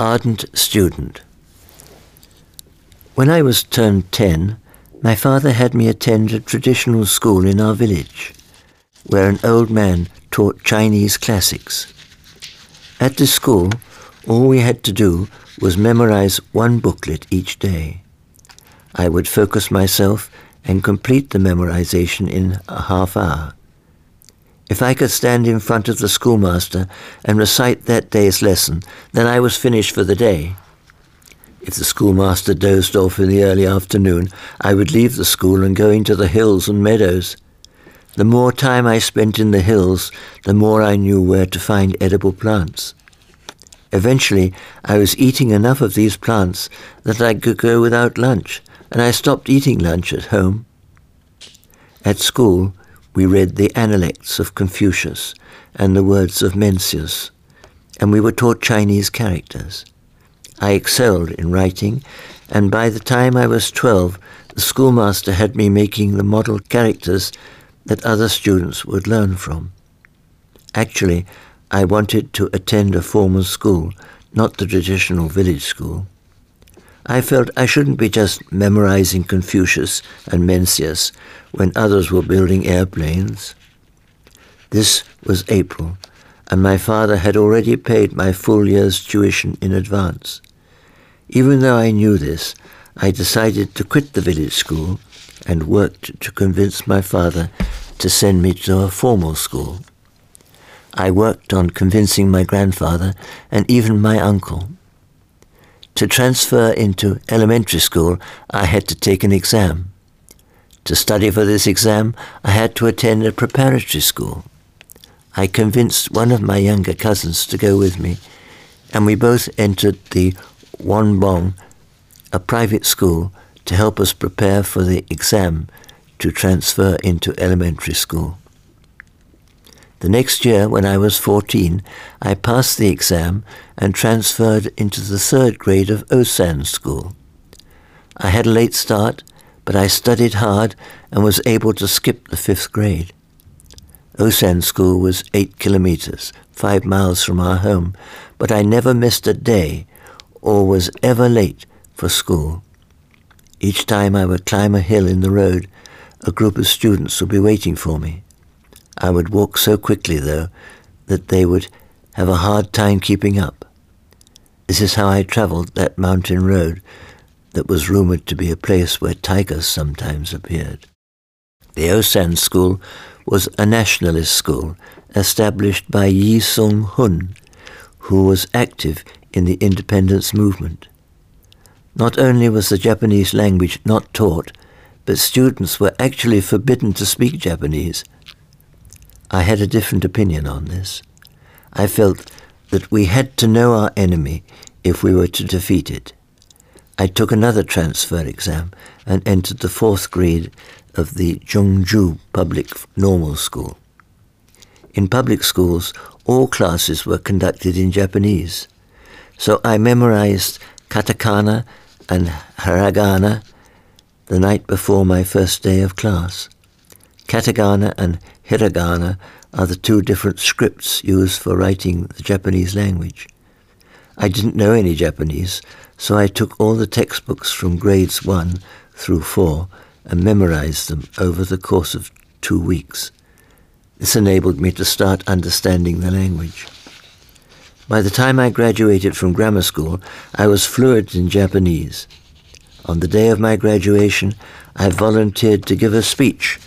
ardent student. When I was turned 10, my father had me attend a traditional school in our village, where an old man taught Chinese classics. At this school, all we had to do was memorize one booklet each day. I would focus myself and complete the memorization in a half hour. If I could stand in front of the schoolmaster and recite that day's lesson, then I was finished for the day. If the schoolmaster dozed off in the early afternoon, I would leave the school and go into the hills and meadows. The more time I spent in the hills, the more I knew where to find edible plants. Eventually, I was eating enough of these plants that I could go without lunch, and I stopped eating lunch at home. At school, we read the Analects of Confucius and the words of Mencius, and we were taught Chinese characters. I excelled in writing, and by the time I was 12, the schoolmaster had me making the model characters that other students would learn from. Actually, I wanted to attend a formal school, not the traditional village school. I felt I shouldn't be just memorizing Confucius and Mencius when others were building airplanes. This was April, and my father had already paid my full year's tuition in advance. Even though I knew this, I decided to quit the village school and worked to convince my father to send me to a formal school. I worked on convincing my grandfather and even my uncle. To transfer into elementary school, I had to take an exam. To study for this exam, I had to attend a preparatory school. I convinced one of my younger cousins to go with me, and we both entered the Wonbong, a private school, to help us prepare for the exam to transfer into elementary school. The next year, when I was 14, I passed the exam and transferred into the third grade of Osan School. I had a late start, but I studied hard and was able to skip the fifth grade. Osan School was eight kilometers, five miles from our home, but I never missed a day or was ever late for school. Each time I would climb a hill in the road, a group of students would be waiting for me. I would walk so quickly, though, that they would have a hard time keeping up. This is how I travelled that mountain road that was rumoured to be a place where tigers sometimes appeared. The Osan School was a nationalist school established by Yi Sung Hun, who was active in the independence movement. Not only was the Japanese language not taught, but students were actually forbidden to speak Japanese I had a different opinion on this. I felt that we had to know our enemy if we were to defeat it. I took another transfer exam and entered the fourth grade of the Jeongju Public Normal School. In public schools, all classes were conducted in Japanese, so I memorized katakana and hiragana the night before my first day of class. Katakana and hiragana are the two different scripts used for writing the Japanese language. I didn't know any Japanese, so I took all the textbooks from grades 1 through 4 and memorized them over the course of two weeks. This enabled me to start understanding the language. By the time I graduated from grammar school, I was fluent in Japanese. On the day of my graduation, I volunteered to give a speech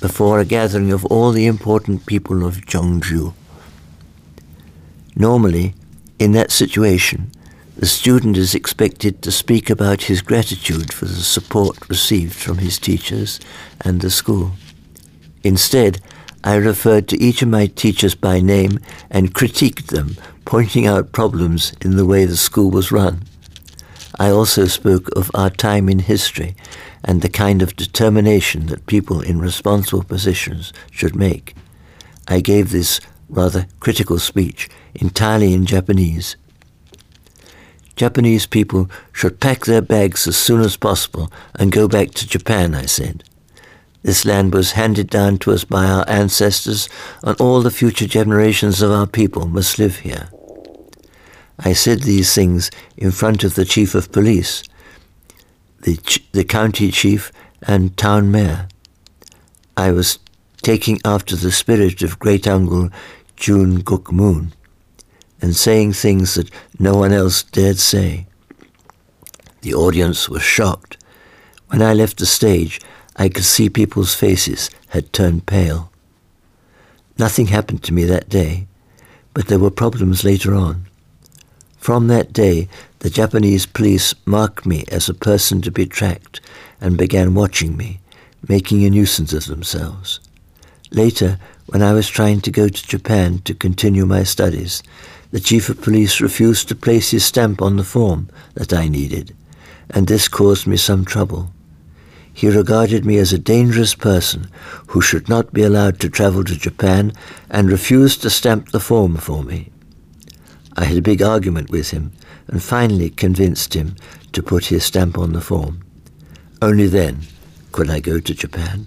before a gathering of all the important people of Jeongju. Normally, in that situation, the student is expected to speak about his gratitude for the support received from his teachers and the school. Instead, I referred to each of my teachers by name and critiqued them, pointing out problems in the way the school was run. I also spoke of our time in history and the kind of determination that people in responsible positions should make. I gave this rather critical speech entirely in Japanese. Japanese people should pack their bags as soon as possible and go back to Japan, I said. This land was handed down to us by our ancestors, and all the future generations of our people must live here. I said these things in front of the chief of police, the, ch- the county chief, and town mayor. I was taking after the spirit of great uncle Yun Guk Moon and saying things that no one else dared say. The audience was shocked. When I left the stage, I could see people's faces had turned pale. Nothing happened to me that day, but there were problems later on. From that day, the Japanese police marked me as a person to be tracked and began watching me, making a nuisance of themselves. Later, when I was trying to go to Japan to continue my studies, the chief of police refused to place his stamp on the form that I needed, and this caused me some trouble. He regarded me as a dangerous person who should not be allowed to travel to Japan and refused to stamp the form for me. I had a big argument with him and finally convinced him to put his stamp on the form. Only then could I go to Japan.